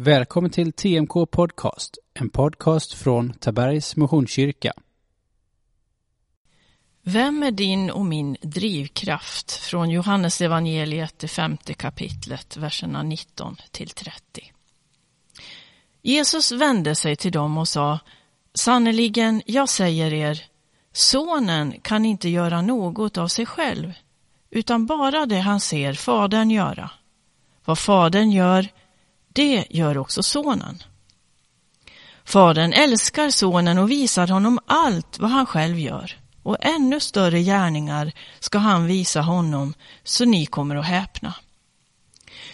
Välkommen till TMK Podcast, en podcast från Tabergs Missionskyrka. Vem är din och min drivkraft? Från Johannes evangeliet, det femte kapitlet, verserna 19 till 30. Jesus vände sig till dem och sa, sannerligen, jag säger er, sonen kan inte göra något av sig själv, utan bara det han ser fadern göra. Vad fadern gör, det gör också sonen. Fadern älskar sonen och visar honom allt vad han själv gör och ännu större gärningar ska han visa honom så ni kommer att häpna.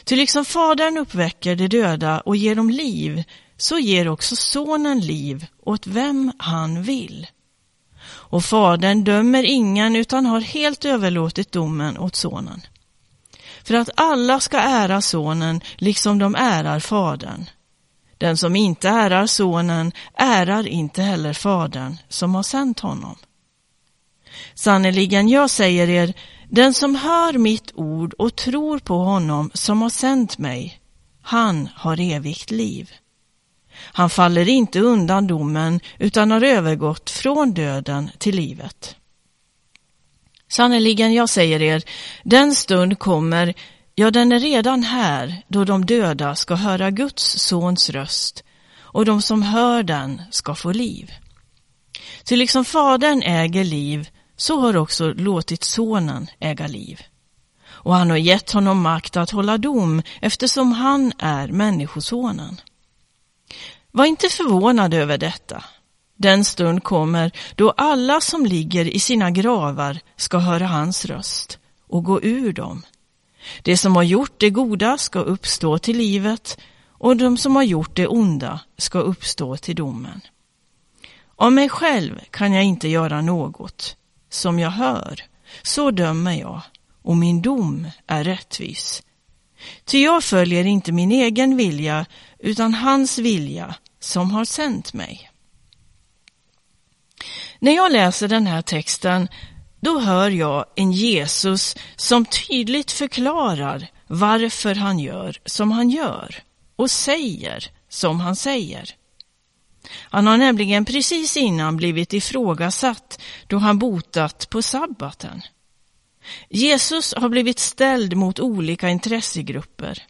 Ty liksom fadern uppväcker de döda och ger dem liv så ger också sonen liv åt vem han vill. Och fadern dömer ingen utan har helt överlåtit domen åt sonen för att alla ska ära sonen liksom de ärar fadern. Den som inte ärar sonen ärar inte heller fadern som har sänt honom. Sannerligen, jag säger er, den som hör mitt ord och tror på honom som har sänt mig, han har evigt liv. Han faller inte undan domen utan har övergått från döden till livet. Sannerligen, jag säger er, den stund kommer, ja den är redan här, då de döda ska höra Guds sons röst och de som hör den ska få liv. Ty liksom fadern äger liv, så har också låtit sonen äga liv. Och han har gett honom makt att hålla dom eftersom han är människosonen. Var inte förvånad över detta. Den stund kommer då alla som ligger i sina gravar ska höra hans röst och gå ur dem. De som har gjort det goda ska uppstå till livet och de som har gjort det onda ska uppstå till domen. Av mig själv kan jag inte göra något. Som jag hör, så dömer jag och min dom är rättvis. Ty jag följer inte min egen vilja utan hans vilja som har sänt mig. När jag läser den här texten då hör jag en Jesus som tydligt förklarar varför han gör som han gör och säger som han säger. Han har nämligen precis innan blivit ifrågasatt då han botat på sabbaten. Jesus har blivit ställd mot olika intressegrupper.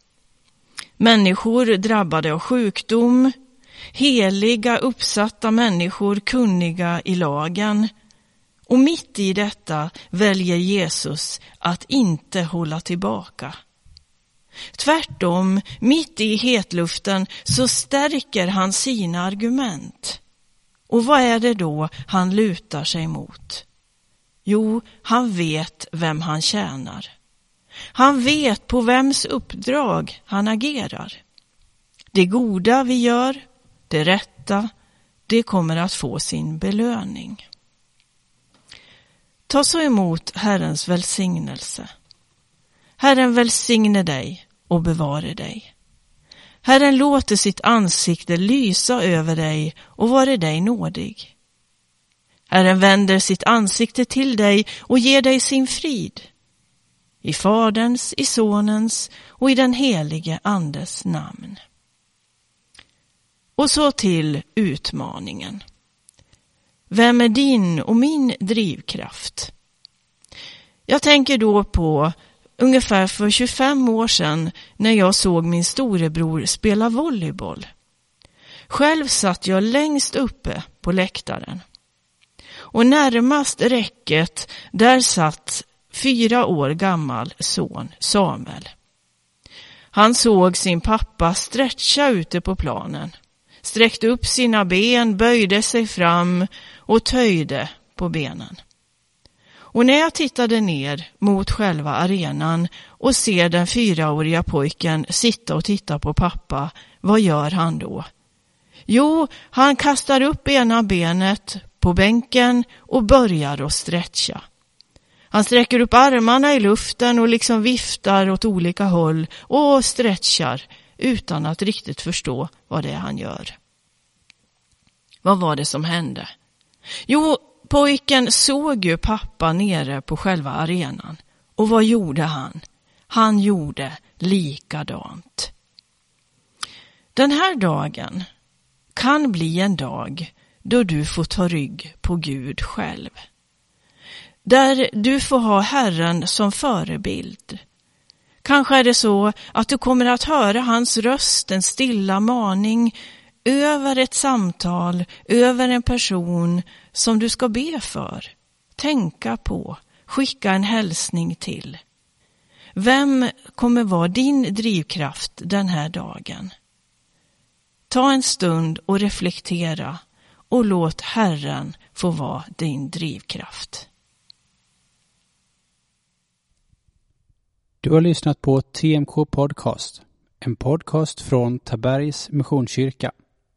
Människor drabbade av sjukdom, heliga uppsatta människor kunniga i lagen och mitt i detta väljer Jesus att inte hålla tillbaka. Tvärtom, mitt i hetluften så stärker han sina argument. Och vad är det då han lutar sig mot? Jo, han vet vem han tjänar. Han vet på vems uppdrag han agerar. Det goda vi gör, det rätta, det kommer att få sin belöning. Ta så emot Herrens välsignelse. Herren välsigne dig och bevare dig. Herren låter sitt ansikte lysa över dig och vare dig nådig. Herren vänder sitt ansikte till dig och ger dig sin frid. I Faderns, i Sonens och i den helige Andes namn. Och så till utmaningen. Vem är din och min drivkraft? Jag tänker då på ungefär för 25 år sedan när jag såg min storebror spela volleyboll. Själv satt jag längst uppe på läktaren. Och närmast räcket, där satt fyra år gammal son Samuel. Han såg sin pappa stretcha ute på planen, sträckte upp sina ben, böjde sig fram och töjde på benen. Och när jag tittade ner mot själva arenan och ser den fyraåriga pojken sitta och titta på pappa, vad gör han då? Jo, han kastar upp ena benet på bänken och börjar att stretcha. Han sträcker upp armarna i luften och liksom viftar åt olika håll och stretchar utan att riktigt förstå vad det är han gör. Vad var det som hände? Jo, pojken såg ju pappa nere på själva arenan. Och vad gjorde han? Han gjorde likadant. Den här dagen kan bli en dag då du får ta rygg på Gud själv. Där du får ha Herren som förebild. Kanske är det så att du kommer att höra hans röst, en stilla maning över ett samtal, över en person som du ska be för, tänka på, skicka en hälsning till. Vem kommer vara din drivkraft den här dagen? Ta en stund och reflektera och låt Herren få vara din drivkraft. Du har lyssnat på TMK Podcast, en podcast från Tabergs Missionskyrka.